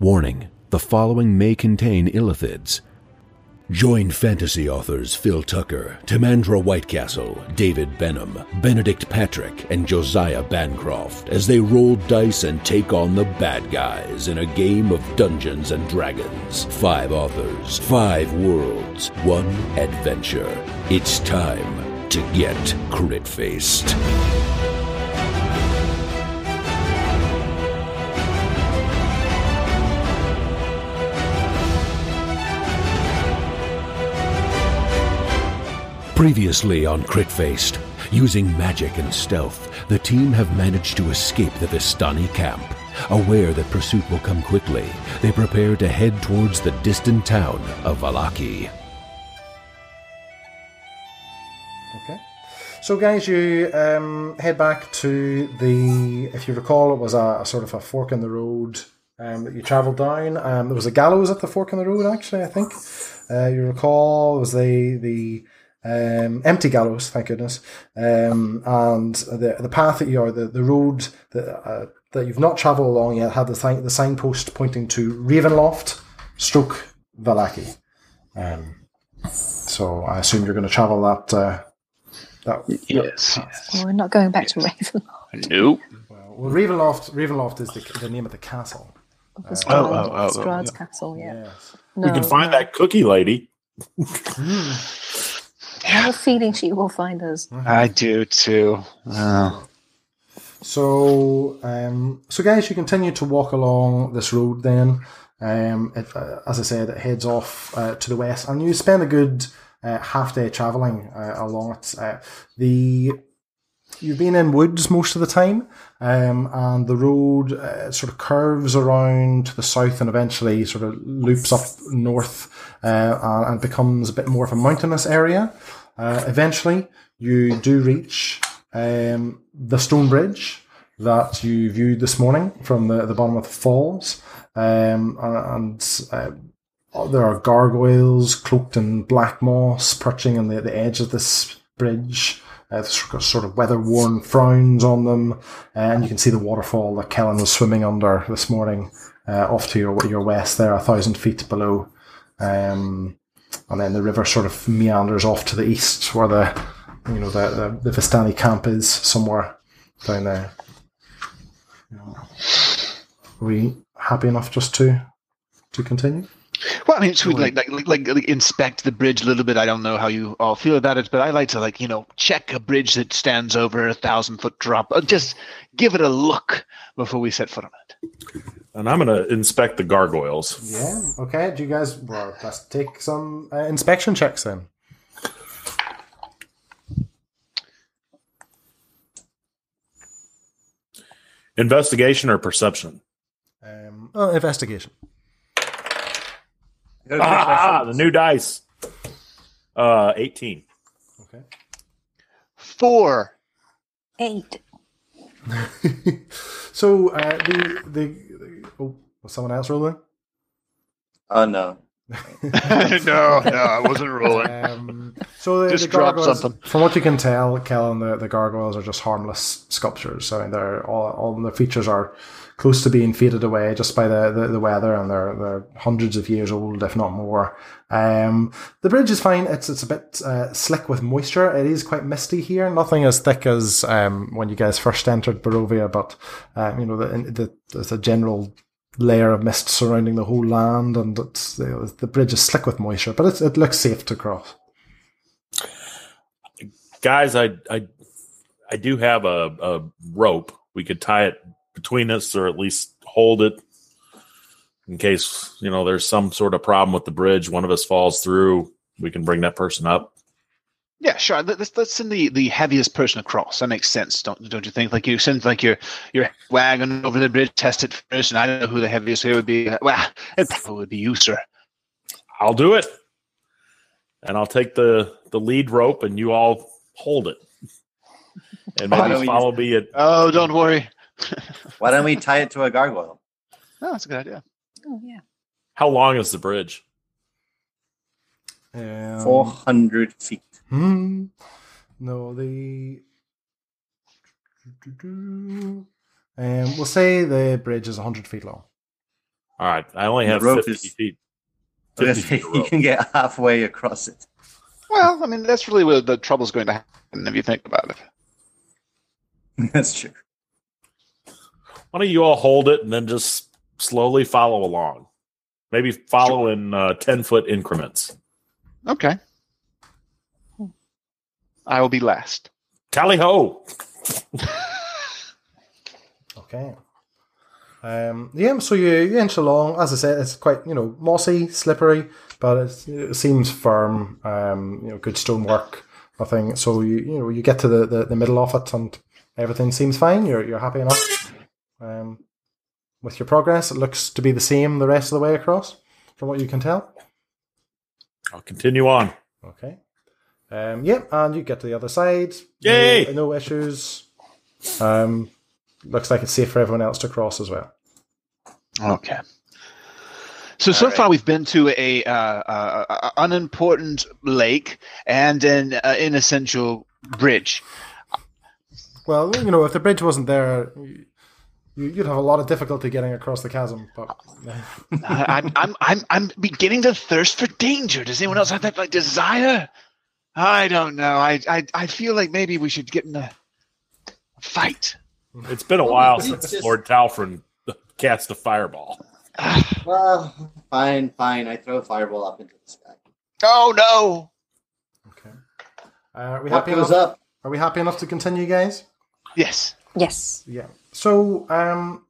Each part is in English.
Warning the following may contain illithids. Join fantasy authors Phil Tucker, Timandra Whitecastle, David Benham, Benedict Patrick, and Josiah Bancroft as they roll dice and take on the bad guys in a game of Dungeons and Dragons. Five authors, five worlds, one adventure. It's time to get crit faced. Previously on Crit Faced, using magic and stealth, the team have managed to escape the Vistani camp. Aware that pursuit will come quickly, they prepare to head towards the distant town of Vallaki. Okay. So, guys, you um, head back to the. If you recall, it was a, a sort of a fork in the road um, that you travelled down. Um, there was a gallows at the fork in the road, actually. I think uh, you recall it was the the um, empty gallows, thank goodness. Um, and the the path that you are the the road that uh, that you've not travelled along yet had the sign, the signpost pointing to Ravenloft, stroke Vallaki. Um, so I assume you're going to travel that. Uh, that Yes. Well, we're not going back to Ravenloft. Nope. well, Ravenloft. Ravenloft is the, the name of the castle. Of the oh, Strahd, oh, oh, Strahd's yeah. castle, yeah. Yes. No, we can find no. that cookie lady. I have a feeling she will find us. I do too. Oh. So, um, so guys, you continue to walk along this road. Then, um, it, uh, as I said, it heads off uh, to the west, and you spend a good uh, half day traveling uh, along it. Uh, the you've been in woods most of the time, um, and the road uh, sort of curves around to the south, and eventually sort of loops up north, uh, and, becomes a bit more of a mountainous area. Uh, eventually, you do reach um, the stone bridge that you viewed this morning from the, the bottom of the falls. Um, and uh, there are gargoyles cloaked in black moss perching on the, the edge of this bridge. Uh, sort of weather worn frowns on them. and you can see the waterfall that Kellen was swimming under this morning uh, off to your, your west there, a thousand feet below. Um, and then the river sort of meanders off to the east where the you know the the, the Vistani camp is somewhere down there. Are we happy enough just to to continue? Well, I mean, should we like, like like like inspect the bridge a little bit? I don't know how you all feel about it, but I like to like you know check a bridge that stands over a thousand foot drop. Uh, Just give it a look before we set foot on it. And I'm going to inspect the gargoyles. Yeah. Okay. Do you guys? Well, let's take some uh, inspection checks then. Investigation or perception? Um, oh, investigation. Ah, the new dice. Uh, 18. Okay. Four. Eight. so uh, the, the the oh was someone else rolling? Oh no. No, no, I wasn't rolling. Um, so the, Just the drop something. From what you can tell, Kellen, the, the gargoyles are just harmless sculptures. I mean, they're all, all their features are close to being faded away just by the, the, the weather, and they're they're hundreds of years old, if not more. Um, the bridge is fine. It's it's a bit uh, slick with moisture. It is quite misty here. Nothing as thick as um, when you guys first entered Barovia, but um, you know the, the there's a general layer of mist surrounding the whole land, and it's, the, the bridge is slick with moisture, but it looks safe to cross. Guys, I, I, I do have a, a rope. We could tie it between us or at least hold it in case, you know, there's some sort of problem with the bridge. One of us falls through. We can bring that person up. Yeah, sure. Let- Let's let's send the, the heaviest person across. That makes sense, don't don't you think? Like you send like your your wagon over the bridge, test it first, and I don't know who the heaviest here would be. Well, it probably would be you, sir. I'll do it. And I'll take the, the lead rope and you all hold it. And maybe we follow me at Oh, don't worry. Why don't we tie it to a gargoyle? Oh, that's a good idea. Oh, yeah. how long is the bridge? Um, Four hundred feet. Hmm. No, the. Um, we'll say the bridge is 100 feet long. All right, I only have 50 is- feet. I 50 feet you can get halfway across it. Well, I mean, that's really where the trouble's going to happen if you think about it. That's true. Why don't you all hold it and then just slowly follow along? Maybe follow in uh, 10 foot increments. Okay. I will be last. Tally ho! Okay. Um, yeah, so you, you inch along. As I said, it's quite you know mossy, slippery, but it's, it seems firm. Um, you know, good stonework, I think. So you you know you get to the, the, the middle of it, and everything seems fine. You're you're happy enough. Um, with your progress, it looks to be the same the rest of the way across, from what you can tell. I'll continue on. Okay. Um, yep, and you get to the other side. Yay! No, no issues. Um, looks like it's safe for everyone else to cross as well. Okay. So so All right. far we've been to a, uh, uh, uh, unimportant lake and an uh, inessential bridge. Well, you know, if the bridge wasn't there, you, you'd have a lot of difficulty getting across the chasm. But I- I'm, I'm, I'm, I'm beginning to thirst for danger. Does anyone else have that like desire? I don't know. I, I, I feel like maybe we should get in a fight. It's been a while since just- Lord Talfrin cast a fireball. Well, fine, fine. I throw a fireball up into the sky. Oh no! okay, uh, are we What happy goes enough? up? Are we happy enough to continue, guys? Yes. Yes. Yeah. So, um,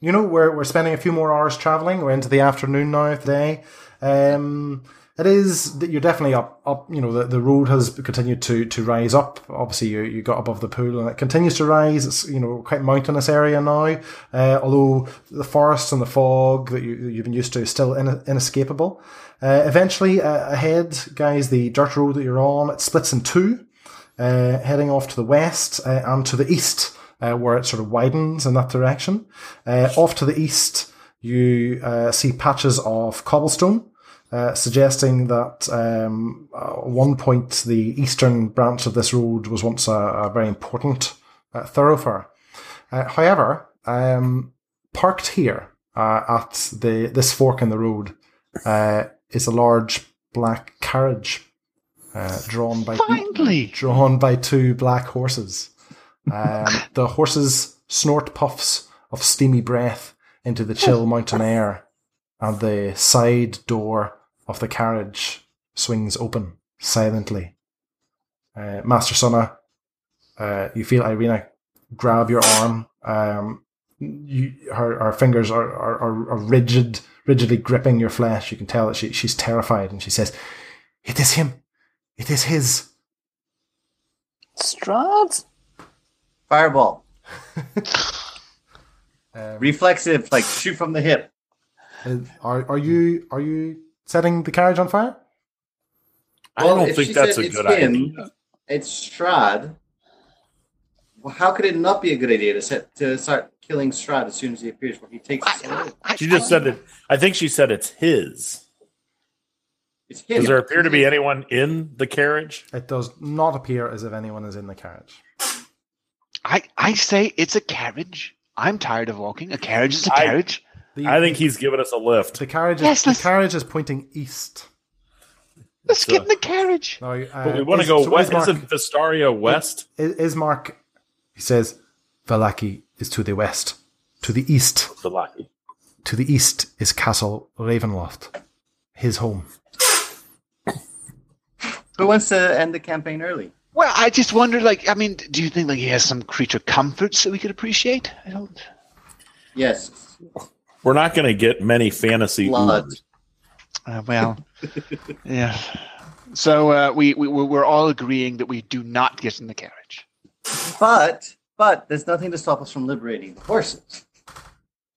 you know, we're we're spending a few more hours traveling. We're into the afternoon now today. Um, it is that you're definitely up up. You know, the, the road has continued to to rise up. Obviously, you you got above the pool, and it continues to rise. It's you know quite mountainous area now. Uh, although the forests and the fog that you you've been used to is still in, inescapable. Uh, eventually, uh, ahead, guys, the dirt road that you're on it splits in two uh, heading off to the west uh, and to the east, uh, where it sort of widens in that direction. Off to the east, you see patches of cobblestone, uh, suggesting that um, at one point the eastern branch of this road was once a, a very important uh, thoroughfare. Uh, however, um, parked here uh, at the this fork in the road uh, is a large black carriage uh, drawn by Finally. drawn by two black horses. Um, the horses snort puffs of steamy breath into the chill mountain air, and the side door of the carriage swings open silently. Uh, Master Sonna, uh, you feel Irina grab your arm. Um, you, her, her fingers are, are, are, are rigid, rigidly gripping your flesh. You can tell that she, she's terrified, and she says, "It is him. It is his." Strahd? Fireball. Um, Reflexive, like shoot from the hip. Uh, Are are you are you setting the carriage on fire? I Well, don't think that's a it's good him, idea. It's Strahd. Well, how could it not be a good idea to set to start killing Strahd as soon as he appears? Where he takes us away? She just said that. I think she said it's his. It's him. Does there appear to be anyone in the carriage? It does not appear as if anyone is in the carriage. I, I say it's a carriage. I'm tired of walking. A carriage is a I- carriage. The, I think he's giving us a lift. the carriage. Yes, is, the carriage is pointing east. Let's It's, get uh, in the carriage. Now, uh, But we want to go so west. Ismark- Isn't Vistaria west? I- Ismark, he says, Vallaki is to the west. To the east, The lucky. to the east is Castle Ravenloft, his home. Who wants to end the campaign early? Well, I just wonder, like, I mean, do you think like he has some creature comforts that we could appreciate? I don't. Yes. We're not going to get many fantasy Blood. Uh, well, yeah. So uh, we, we we're all agreeing that we do not get in the carriage. But but there's nothing to stop us from liberating the horses.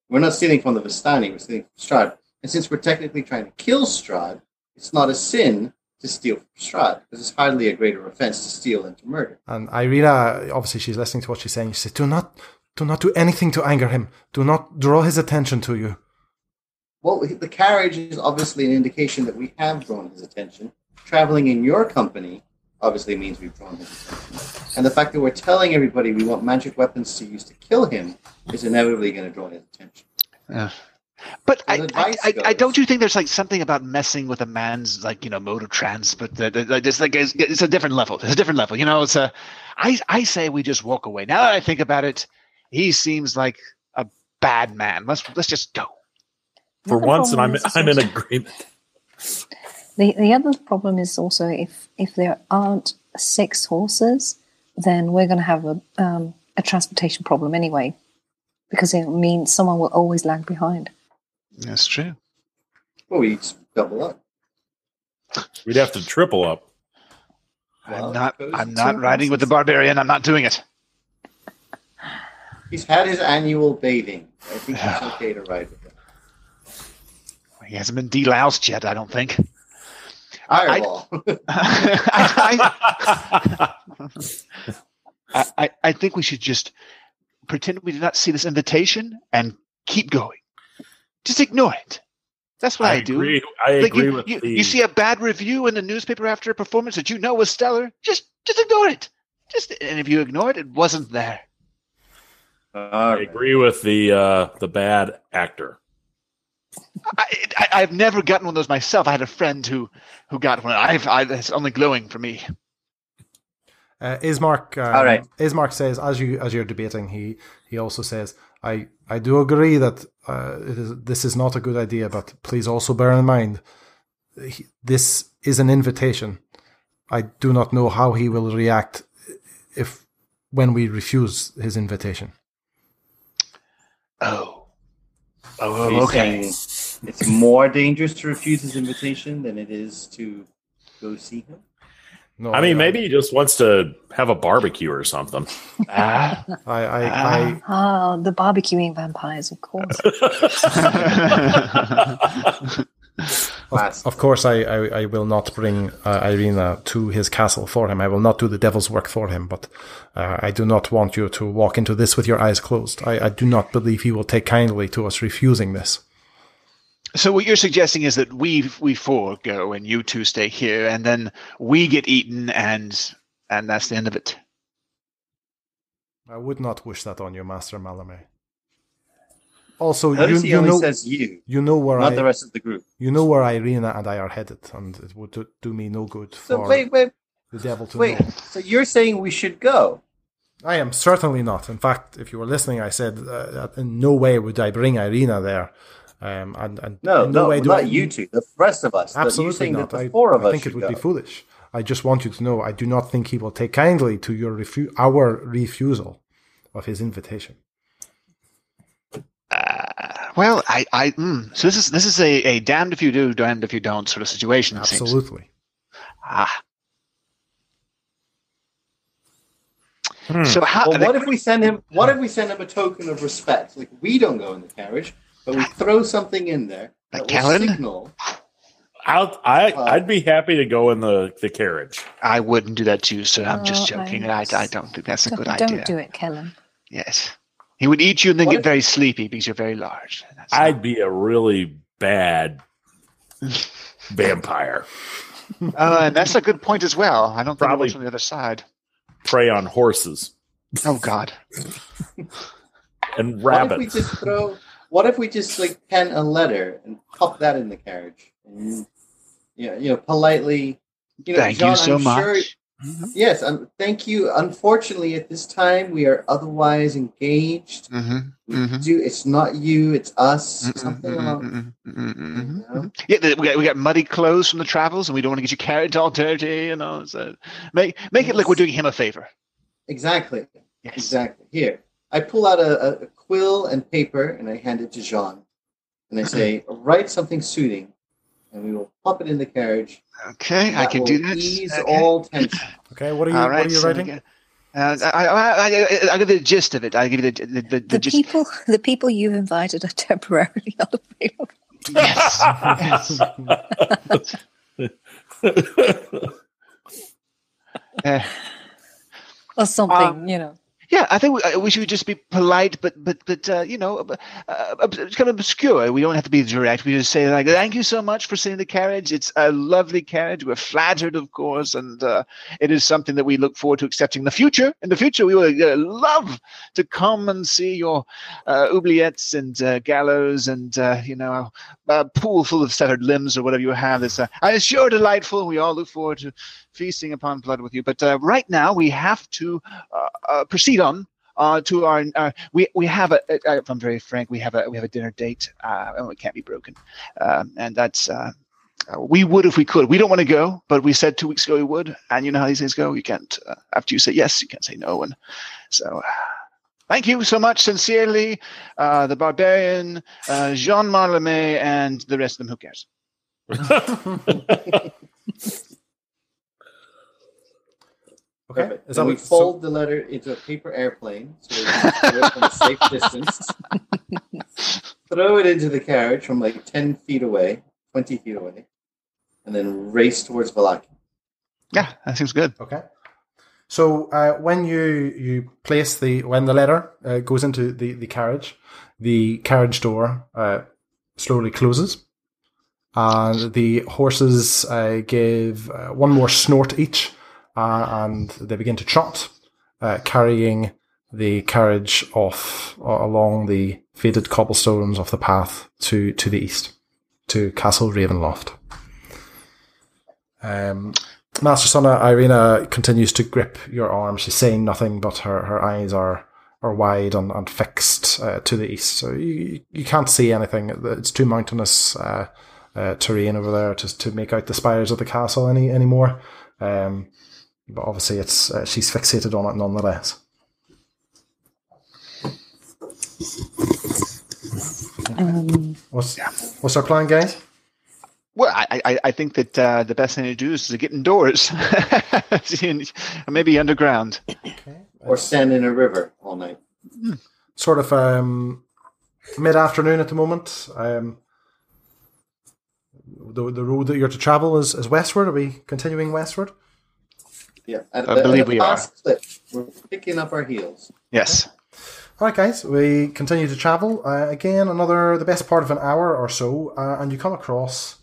We're not stealing from the Vistani, we're stealing from Strahd. And since we're technically trying to kill Strahd, it's not a sin to steal from Strahd, because it's hardly a greater offense to steal than to murder. And Irina, obviously, she's listening to what she's saying. She says, "Do not, do not do anything to anger him. Do not draw his attention to you." Well, the carriage is obviously an indication that we have drawn his attention. Traveling in your company obviously means we've drawn his attention. And the fact that we're telling everybody we want magic weapons to use to kill him is inevitably going to draw his attention. Yeah. But I, I, I, I don't you think there's like something about messing with a man's like you know mode of transport that, that, that just like it's, it's a different level. It's a different level. You know, it's a. I I say we just walk away. Now that I think about it, he seems like a bad man. Let's let's just go. For once, and I'm is I'm in agreement. The the other problem is also if if there aren't six horses, then we're going to have a um, a transportation problem anyway, because it means someone will always lag behind. That's true. Well, we just double up. We'd have to triple up. Well, I'm not. I'm not riding with the barbarian. I'm not doing it. He's had his annual bathing. I think it's okay to ride with him. He hasn't been deloused yet. I don't think. I- Firewall. I, I, I, I think we should just pretend we did not see this invitation and keep going. Just ignore it. That's what I, do. agree. I Like agree you, with you, the. you see a bad review in the newspaper after a performance that you know was stellar. Just just ignore it. Just and if you ignore it, it wasn't there. All I right. agree with the uh, the bad actor. I, I I've never gotten one of those myself. I had a friend who who got one. I've I, it's only glowing for me. Uh, Ismark. Um, All right. Ismark says, as you as you're debating, he he also says, I I do agree that uh, it is this is not a good idea, but please also bear in mind, he, this is an invitation. I do not know how he will react if when we refuse his invitation. Oh. Are Oh, you okay. it's more dangerous to refuse his invitation than it is to go see him? No, I mean, maybe he just wants to have a barbecue or something. Ah. I I, I, Ah, the barbecuing vampires, of course. Class. Of course, I, I, I will not bring uh, Irina to his castle for him. I will not do the devil's work for him, but uh, I do not want you to walk into this with your eyes closed. I, I do not believe he will take kindly to us refusing this. So what you're suggesting is that we we four go and you two stay here, and then we get eaten, and and that's the end of it. I would not wish that on you, Master Malame. Also, you, Notice he you only know says you, you know where not I the rest of the group. you know where Irina and I are headed, and it would do, do me no good So for wait, wait, the devil to wait. know. So you're saying we should go? I am certainly not. In fact, if you were listening, I said uh, that in no way would I bring Irina there. Um, and, and No, no, no, way do not I, you two. The rest of us. Absolutely not. I, four of I think it would be foolish. I just want you to know I do not think he will take kindly to your refu- our refusal of his invitation. Well, I I mm, so this is this is a, a damned if you do, damned if you don't sort of situation. It seems. Absolutely. Ah. Hmm. So how? Well, what if we send him? What if we send him a token of respect? Like we don't go in the carriage, but we throw something in there A that will signal. I'll, I Uh, I'd be happy to go in the the carriage. I wouldn't do that to you, sir. I'm just Oh, joking. I- I, I don't think that's a don't, good don't idea. do it, Kellen. Yes. He would eat you and then What get if- very sleepy because you're very large. That's I'd be a really bad vampire. Uh, and that's a good point as well. I don't think Probably- Probably. on the other side. Prey on horses Oh God. and rabbits. What if we just throw? What if we just like pen a letter and pop that in the carriage? And, you know, you know, politely. You know, Thank John, you so I'm much. Sure, yes, um, thank you. Unfortunately, at this time, we are otherwise engaged. Mm-hmm. We Mhm. do. It's not you. It's us. Something along. mm-mm, mm-mm, You know? mhm. Yeah, we got, we got muddy clothes from the travels, and we don't want to get your carriage all dirty. You know, so make make it like we're doing him a favor. Exactly. Yes. Exactly. Here, I pull out a, a, a quill and paper and I hand it to Jean. And I say, write something soothing, and we will pop it in the carriage. Okay, I can will do that. Ease Okay. all tension. Okay, what are you, All what are you so writing? we Uh, I, I, I, I, I give you the gist of it. I give you the the, the, the, The gist. people, the people you've invited are temporarily unavailable. Yes. yes. Uh, or something, Um, you know. Yeah, I think we, we should just be polite, but but but uh, you know, uh, uh, kind of obscure. We don't have to be direct. We just say like, "Thank you so much for seeing the carriage. It's a lovely carriage. We're flattered, of course, and uh, it is something that we look forward to accepting in the future. In the future, we would uh, love to come and see your uh, oubliettes and uh, gallows and you know, a pool full of severed limbs or whatever you have. It's uh, it's sure delightful. We all look forward to feasting upon blood with you. But uh, right now, we have to uh, uh, proceed on uh, to our. Uh, we we have a. a- If I'm very frank, we have a we have a dinner date, uh, and it can't be broken. Um, and that's. Uh, uh, we would if we could. We don't want to go, but we said two weeks ago we would. And you know how these things go. You can't. Uh, after you say yes, you can't say no. And so. Uh, Thank you so much, sincerely, uh, the barbarian, uh, Jean Marlemay, and the rest of them. Who cares? Okay. Perfect. Is Then that we what, so, fold the letter into a paper airplane so we can do it from a safe distance. Throw it into the carriage from like 10 feet away, 20 feet away, and then race towards Vallaki. Yeah, that seems good. okay. So uh, when you you place the when the letter uh, goes into the the carriage, the carriage door uh, slowly closes, and the horses uh, give uh, one more snort each, and they begin to trot, uh, carrying the carriage off uh, along the faded cobblestones of the path to to the east, to Castle Ravenloft. Um, Master Sonna Irina continues to grip your arm. She's saying nothing, but her, her eyes are are wide and, and fixed uh, to the east. So you you can't see anything. It's too mountainous uh, uh, terrain over there to to make out the spires of the castle any anymore. Um, but obviously, it's uh, she's fixated on it nonetheless. Um, What's what's our plan, guys? Well, I, I, I think that uh, the best thing to do is to get indoors, maybe underground. Okay. Or stand in a river all night. Sort of um, mid afternoon at the moment. Um, the the road that you're to travel is, is westward. Are we continuing westward? Yeah. At I the, believe at we are. last cliff, we're picking up our heels. Yes. All right, guys, we continue to travel. Uh, again, another the best part of an hour or so, uh, and you come across.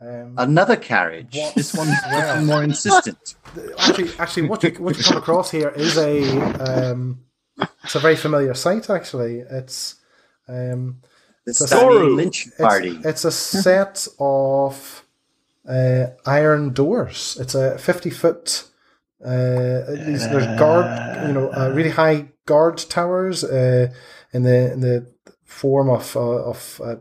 Um, Another carriage. What? This one's Well. more insistent. actually, actually, what you what you come across here is a um, it's a very familiar sight. Actually, it's um, It's a Stanley Soru. Lynch it's, party. it's a set of uh, iron doors. It's a fifty foot. Uh, these, there's guard, you know, uh, really high guard towers uh, in the in the form of uh, of uh,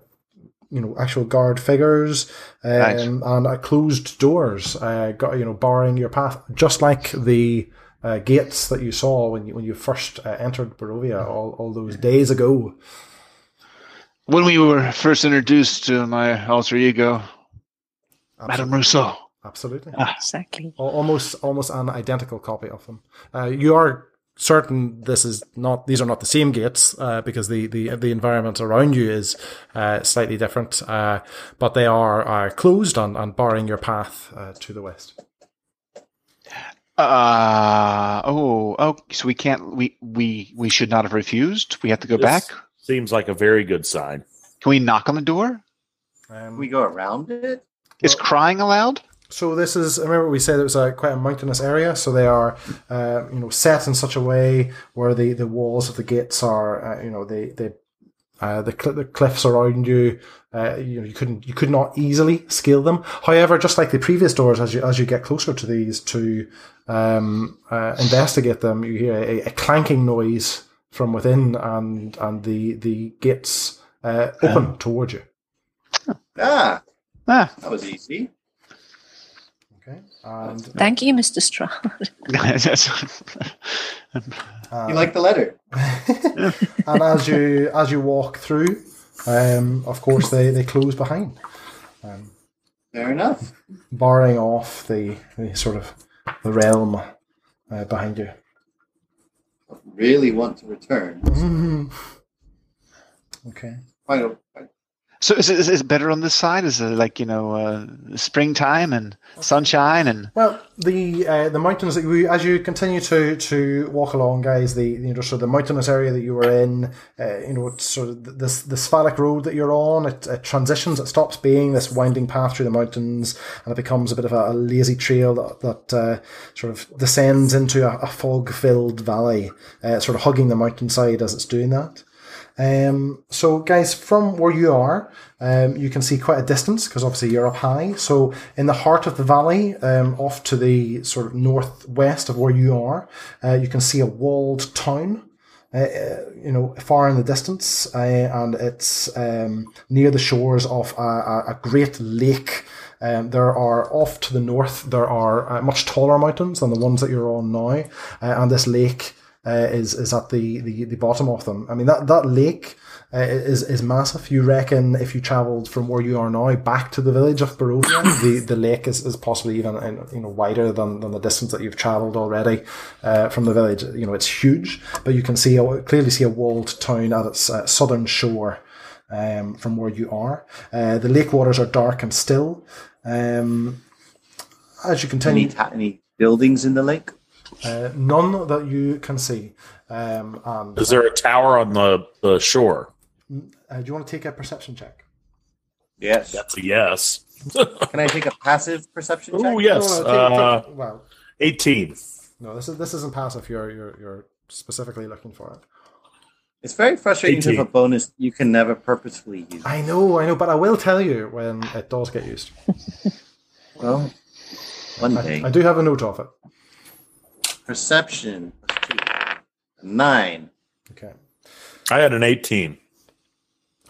you know actual guard figures um, Right. and uh, closed doors, uh, got, you know, barring your path, just like the uh, gates that you saw when you when you first uh, entered Barovia all, all those days ago. When we were first introduced to my alter ego, Madame Rousseau. Absolutely. exactly. Almost almost an identical copy of them. Uh, you are certain this is not these are not the same gates uh, because the, the the environment around you is uh, slightly different, uh, but they are uh, closed and, and barring your path uh, to the west. Uh oh oh. So we can't. We we we should not have refused. We have to go This back. Seems like a very good sign. Can we knock on the door? Um, we go around it. Is crying allowed? So this is. Remember, we said it was a quite a mountainous area. So they are, uh, you know, set in such a way where the, the walls of the gates are, uh, you know, they they uh, the cl- the cliffs around you. Uh, you know, you couldn't you could not easily scale them. However, just like the previous doors, as you as you get closer to these to um, uh, investigate them, you hear a, a clanking noise from within, and and the the gates uh, open towards you. Ah, Ah, that was easy. Okay, and Thank you, Mr. Stroud. yes. uh, You like the letter? and as you as you walk through, um, of course they, they close behind, um, Fair enough. barring off the, the sort of the realm uh, behind you. Really want to return. Okay. Final. So is it, is it better on this side? Is it like you know uh, springtime and sunshine and Well, the uh, the mountains that we, as you continue to to walk along, guys, the you know sort of the mountainous area that you were in, uh, you know, sort of this the Svalich road that you're on, it, it transitions, it stops being this winding path through the mountains, and it becomes a bit of a, a lazy trail that, that uh, sort of descends into a, a fog filled valley, uh, sort of hugging the mountainside as it's doing that. Um, so, guys, from where you are, um, you can see quite a distance because obviously you're up high. So, in the heart of the valley, um, off to the sort of northwest of where you are, uh, you can see a walled town. Uh, uh, you know, far in the distance, uh, and it's um, near the shores of a, a, a great lake. Um, there are off to the north. There are uh, much taller mountains than the ones that you're on now, uh, and this lake uh, is is at the, the, the bottom of them. I mean that that lake uh, is is massive. You reckon if you travelled from where you are now back to the village of Barovia, the, the lake is, is possibly even you know wider than, than the distance that you've travelled already uh, from the village. You know it's huge, but you can see clearly see a walled town at its uh, southern shore. Um, from where you are, uh, the lake waters are dark and still. Um, as you continue, Any, any buildings in the lake? Uh, none that you can see. Um, and Is there a tower on the, the shore? uh, do you want to take a perception check? Yes. That's a yes. Can I take a passive perception check? Oh yes, No, no, take- uh, take- well, eighteen. no, this is this isn't passive. You're you're you're specifically looking for it. It's very frustrating to have a bonus you can never purposefully use. I know, I know, but I will tell you when it does get used. Well, one day. I, I do have a note of it. Perception plus. Nine. Okay. I had an eighteen.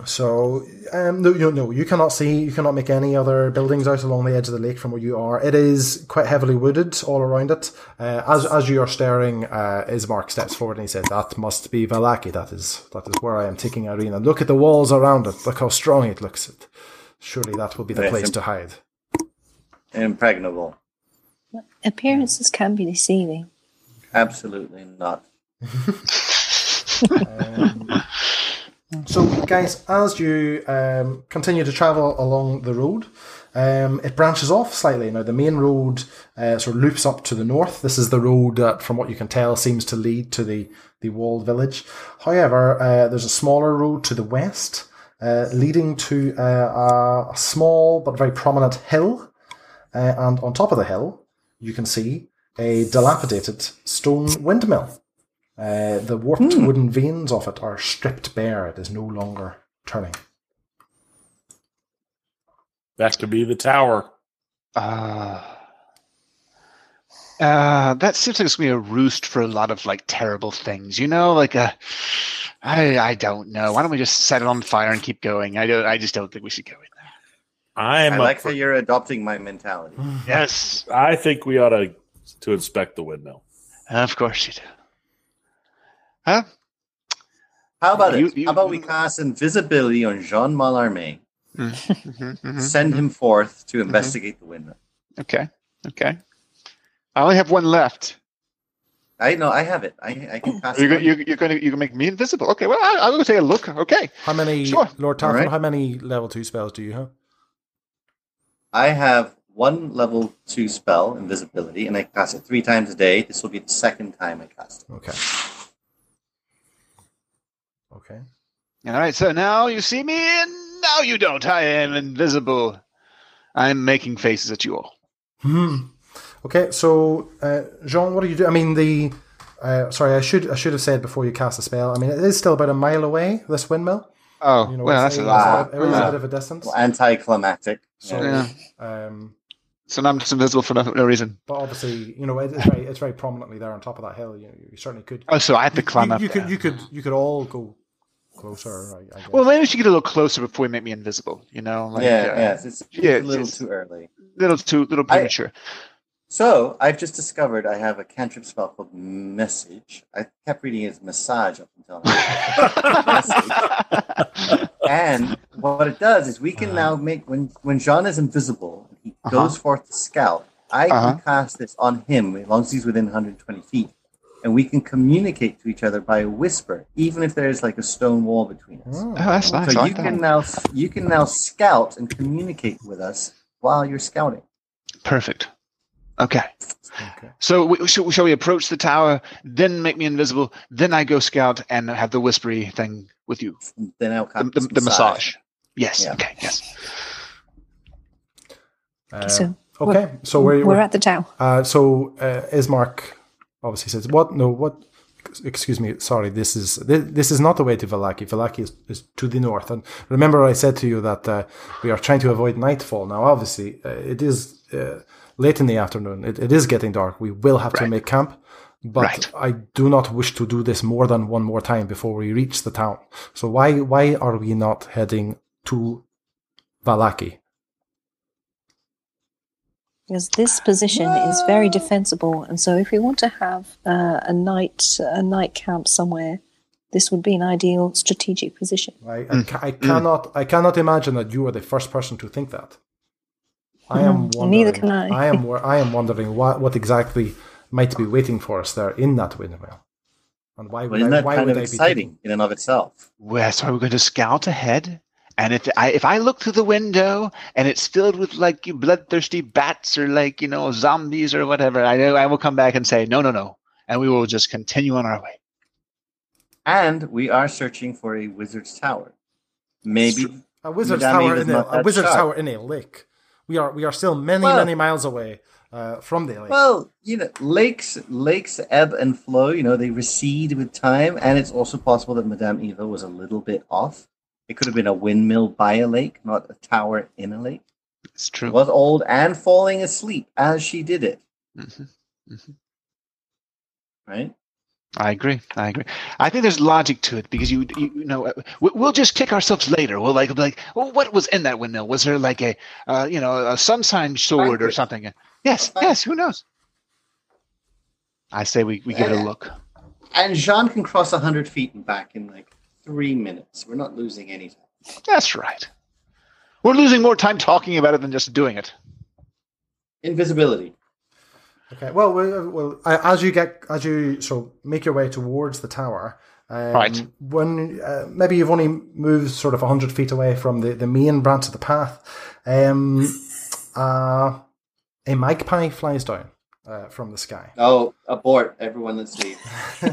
So, um, no, no, no, you cannot see, you cannot make any other buildings out along the edge of the lake from where you are. It is quite heavily wooded all around it. Uh, as as you are staring, uh, Ismark steps forward and he says, "That must be Vallaki. That is that is where I am taking Irina. Look at the walls around it. Look how strong it looks. Surely that will be the Yes, place im- to hide." Impregnable. Appearances can be deceiving. Absolutely not. Um, so, guys, as you um, continue to travel along the road, um, it branches off slightly. Now, the main road uh, sort of loops up to the north. This is the road that, from what you can tell, seems to lead to the, the walled village. However, uh, there's a smaller road to the west, uh, leading to uh, a, small but very prominent hill. Uh, and on top of the hill, you can see a dilapidated stone windmill. Uh, the warped wooden veins of it are stripped bare. It is no longer turning. That could be the tower. Uh, uh, that seems like it's gonna be a roost for a lot of like terrible things, you know, like a. I I don't know. Why don't we just set it on fire and keep going? I don't. I just don't think we should go in there. I'm I like for- how you're adopting my mentality. Yes, I think we ought to to inspect the windmill. of course you do. Huh? How about You- it? you- How about we cast invisibility on Jean Mallarmé, Mhm, mhm. send him forth to investigate the windmill? Okay. Okay. I only have one left. I know, I have it. I, I can cast You're, it. go- you're, you're going to you're gonna make me invisible. Okay. Well, I, I'll go take a look. Okay. How many, Sure. Lord Tarfon, Alright. how many level 2 spells do you have? I have one level two spell, invisibility, and I cast it three times a day. This will be the second time I cast it. Okay. Okay. All right. So now you see me, and now you don't. I am invisible. I'm making faces at you all. Hmm. Okay, so uh, Jean, what do you do? I mean, the uh, sorry, I should I should have said before you cast a spell. I mean, it is still about a mile away. This windmill. Oh, You know, well, it's, that's a it's lot. bit- it is Yeah. a bit of a distance. Well, anticlimactic. So, Yeah. um, So now I'm just invisible for no, no reason. but obviously, you know, it, it's very it's very prominently there on top of that hill. You, you certainly could. Oh, so I have to climb you, up. you could you could you could all go closer. I, I guess. Well, maybe we should get a little closer before we make me invisible. You know, like, yeah, uh, yes, it's, it's yeah, a little just- too early. little too little I- premature. So I've just discovered I have a cantrip spell called Message. I kept reading it as Massage up until now. and what it does is we can now make when when Jean is invisible, and Uh-huh. goes forth to scout. I Uh-huh. can cast this on him as long as he's within 120 feet. and we can communicate to each other by a whisper, even if there's like a stone wall between us. Oh. Oh, that's nice. So I you like can that. now you can now scout and communicate with us while you're scouting. Perfect. Okay. Okay. So we, shall, shall we approach the tower, then make me invisible, then I go scout and have the whispery thing with you, Then I'll the, come the, the massage. Yes. Yeah. Okay. Yes. Uh, so okay, so we're, we're we're at the tower. uh, so uh, Ismark obviously says, "What? No, what? Excuse me. Sorry, this is this, this is not the way to Vallaki. Vallaki is, is to the north. And remember, I said to you that uh, we are trying to avoid nightfall. Now, obviously, uh, it is uh, late in the afternoon. It, it is getting dark. We will have to make camp." But Right. I do not wish to do this more than one more time before we reach the town. So why why are we not heading to Vallaki? Because this position is very defensible, and so if we want to have uh, a night a night camp somewhere, this would be an ideal strategic position. I, I, ca- I cannot I cannot imagine that you are the first person to think that. I am Mm, wondering. neither can I. I am I am wondering what what exactly might be waiting for us there in that windmill, and why But would isn't I, that why kind would of I be exciting in and of itself? Well, so we're going to scout ahead, and if I if I look through the window and it's filled with like you bloodthirsty bats or like you know zombies or whatever, I know I will come back and say no, no, no, and we will just continue on our way. And we are searching for a wizard's tower. Maybe a wizard's Madame tower in a, not a wizard's sharp. tower in a lake? We are we are still many Well- many miles away uh, from the lake. Well, you know, lakes lakes ebb and flow. You know, they recede with time, and it's also possible that Madame Eva was a little bit off. It could have been a windmill by a lake, not a tower in a lake. It's She true. was old and falling asleep as she did it. Mhm. Right? I agree. I agree. I think there's logic to it because you you, you know we- we'll just kick ourselves later. We'll like like, well, what was in that windmill? Was there like a uh, you know a sunshine sword or something? Yes, yes. Who knows? I say we, we give it a look. And Jean can cross hundred feet and back in like three minutes. We're not losing any time. That's right. We're losing more time talking about it than just doing it. Invisibility. Okay. Well, well, well, as you get as you so make your way towards the tower, um, Right. When uh, maybe you've only moved sort of hundred feet away from the, the main branch of the path, um, uh, a magpie flies down uh, from the sky. Oh, abort! Everyone, let's leave.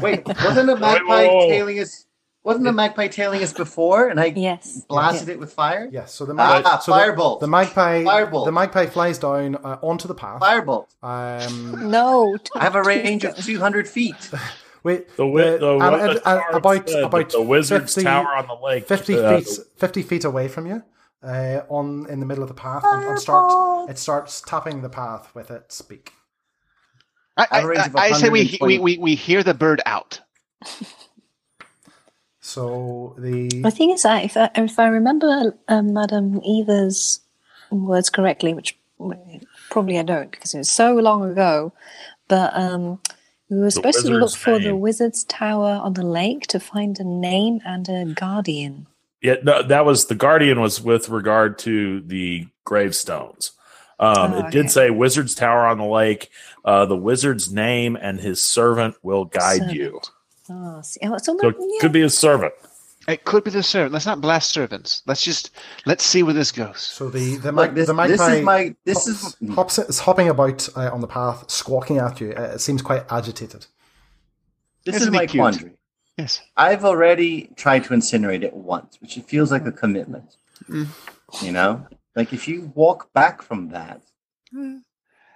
Wait, wasn't a magpie whoa. tailing us? Wasn't the magpie tailing us before? And I Yes. blasted it with fire. Yes. So the Ah, mag- so the- firebolt. The, magpie. Firebolt. The magpie flies down uh, onto the path. Firebolt. Um, No. I have a range of two hundred feet. wait. The, wi- the, uh, what and- and about said, about the wizard's 50 tower on the lake. 50 uh, feet 50 feet away from you uh, on in the middle of the path and, and start it starts tapping the path with its beak I, I, I, I say we, we, we, we hear the bird out. so the The thing is, I, if I, if I remember um, Madame Eva's words correctly, which probably I don't because it was so long ago, but um, we were supposed to look wizard's for the wizard's tower on the lake to find a name and a guardian. Yeah, no, that was the guardian was with regard to the gravestones. Um, Oh, it did okay. say wizard's tower on the lake. Uh, the wizard's name and his servant will guide you. Servant. See, oh, so, So it yeah. could be his servant. It could be the servant. Let's not blast servants. Let's just let's see where this goes. so the the, Look, mag, this, the magpie this is my. This hops, is hops is hopping about uh, on the path squawking at you uh, it seems quite agitated this Isn't is my cute? quandary. Yes. I've already tried to incinerate it once, which it feels like a commitment. Mm. You know, like if you walk back from that, Uh,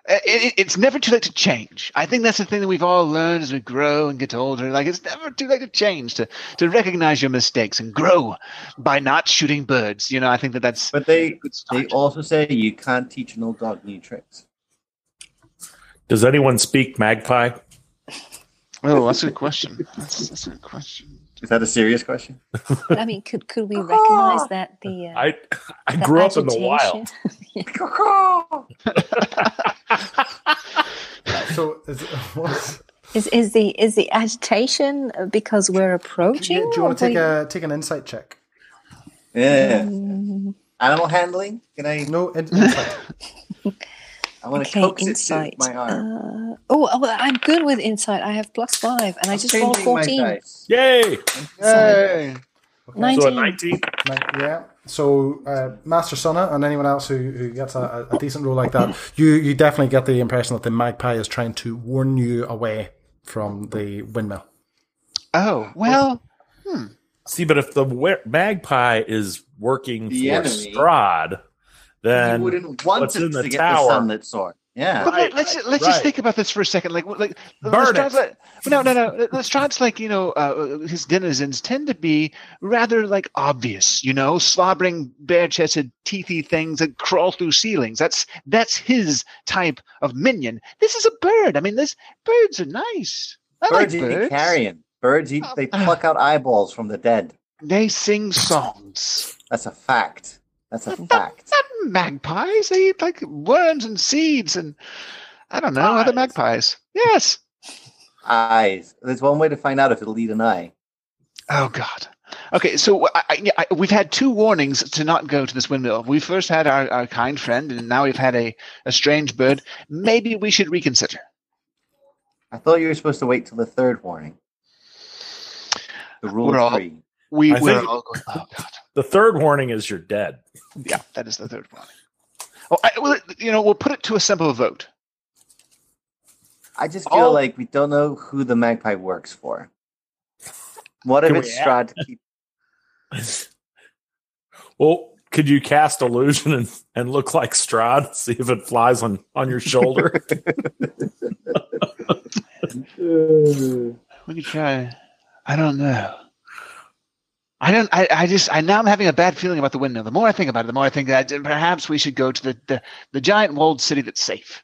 Uh, it, it- it's never too late to change. I think that's the thing that we've all learned as we grow and get older. Like it's never too late to change, to to recognize your mistakes and grow by not shooting birds. You know, I think that that's but they a they also say you can't teach an old dog new tricks. Does anyone speak magpie? Oh, that's a good question. That's, that's a good question. Is that a serious question? I mean, could could we recognize that the uh, I I the grew up in the wild. so is, what, Is is the is the agitation because we're approaching? you, do you want to take we- a take an insight check Yeah. Mm, Animal handling? Can I? no in, insight I want to Okay, coax insight. it to my arm. Uh, oh, oh, well, I'm good with insight. I have plus five, and I I'm just rolled changing my 14. dice. Yay! Hey. Okay. So a 19. 19. Yeah. So, uh, Master Sonna and anyone else who, who gets a, a decent roll like that, you, you definitely get the impression that the magpie is trying to warn you away from the windmill. Oh well. See, but if the magpie is working The for enemy. Strahd, then you wouldn't want what's it in the to get tower? the sunlit sword. Yeah. But Right, let, us let's right. just think about this for a second. Like, like Burn Lestrade's it. Like, no, no, no. Lestrade's like you know, uh, his denizens tend to be rather like obvious. You know, slobbering, bare-chested, teethy things that crawl through ceilings. That's that's his type of minion. This is a bird. I mean, this birds are nice. I Birds like eat birds. carrion. Birds eat. They pluck out eyeballs from the dead. They sing songs. That's a fact. That's a fact. Not magpies. They eat like worms and seeds and I don't know other magpies. Yes. Eyes. There's one way to find out if it'll eat an eye. Oh God. Okay, so uh, I, I, I, we've had two warnings to not go to this windmill. We first had our, our kind friend, and now we've had a, a strange bird. Maybe we should reconsider. I thought you were supposed to wait till the third warning. The rule We're of all- three. We I we're think- all going. Oh God. The third warning is you're dead. Yeah, that is the third warning. Oh, I, well, you know, we'll put it to a simple vote. I just feel all- like we don't know who the magpie works for. What if Can it's we Strahd to keep Well, could you cast illusion and, and look like Strahd? See if it flies on, on your shoulder. We could try. I don't know. I don't. I, I just. I now I'm having a bad feeling about the windmill. The more I think about it, the more I think that perhaps we should go to the the, the giant walled city that's safe.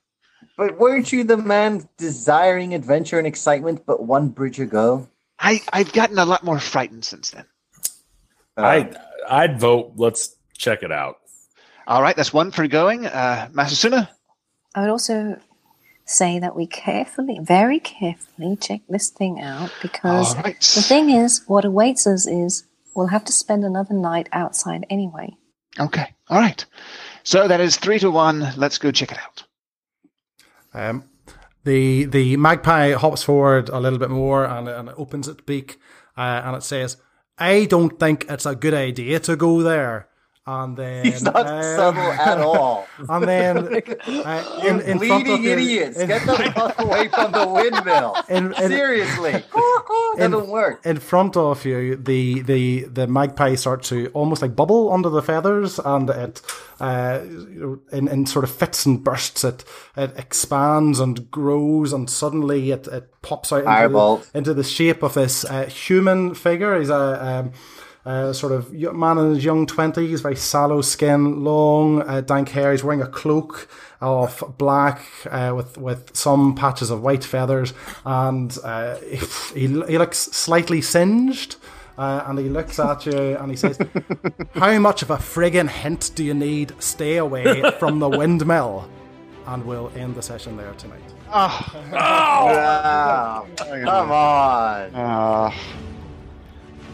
But weren't you the man desiring adventure and excitement but one bridge ago? I I've gotten a lot more frightened since then. Uh, I I'd vote. Let's check it out. All right, that's one for going. Uh, Masasuna. I would also say that we carefully, very carefully check this thing out because All right. the thing is, what awaits us is we'll have to spend another night outside anyway. Okay. All right. So that is three to one. Let's go check it out. Um, the the magpie hops forward a little bit more and, and it opens its beak uh, and it says, "I don't think it's a good idea to go there." And then He's not um, subtle at all. And then uh, in, in Bleeding you- idiots, in- get the fuck away from the windmill. In- in- Seriously, doesn't work. in front of you, the the the magpie starts to almost like bubble under the feathers, and it uh, you know, in in sort of fits and bursts. It it expands and grows, and suddenly it, it pops out into the, into the shape of this uh, human figure. He's a um, uh, sort of man in his young twenties, very sallow skin, long uh, dank hair. He's wearing a cloak of black uh, with with some patches of white feathers, and uh, he, he looks slightly singed. Uh, and he looks at you and he says, "How much of a friggin' hint do you need? Stay away from the windmill." And we'll end the session there tonight. Ah, come on. Uh,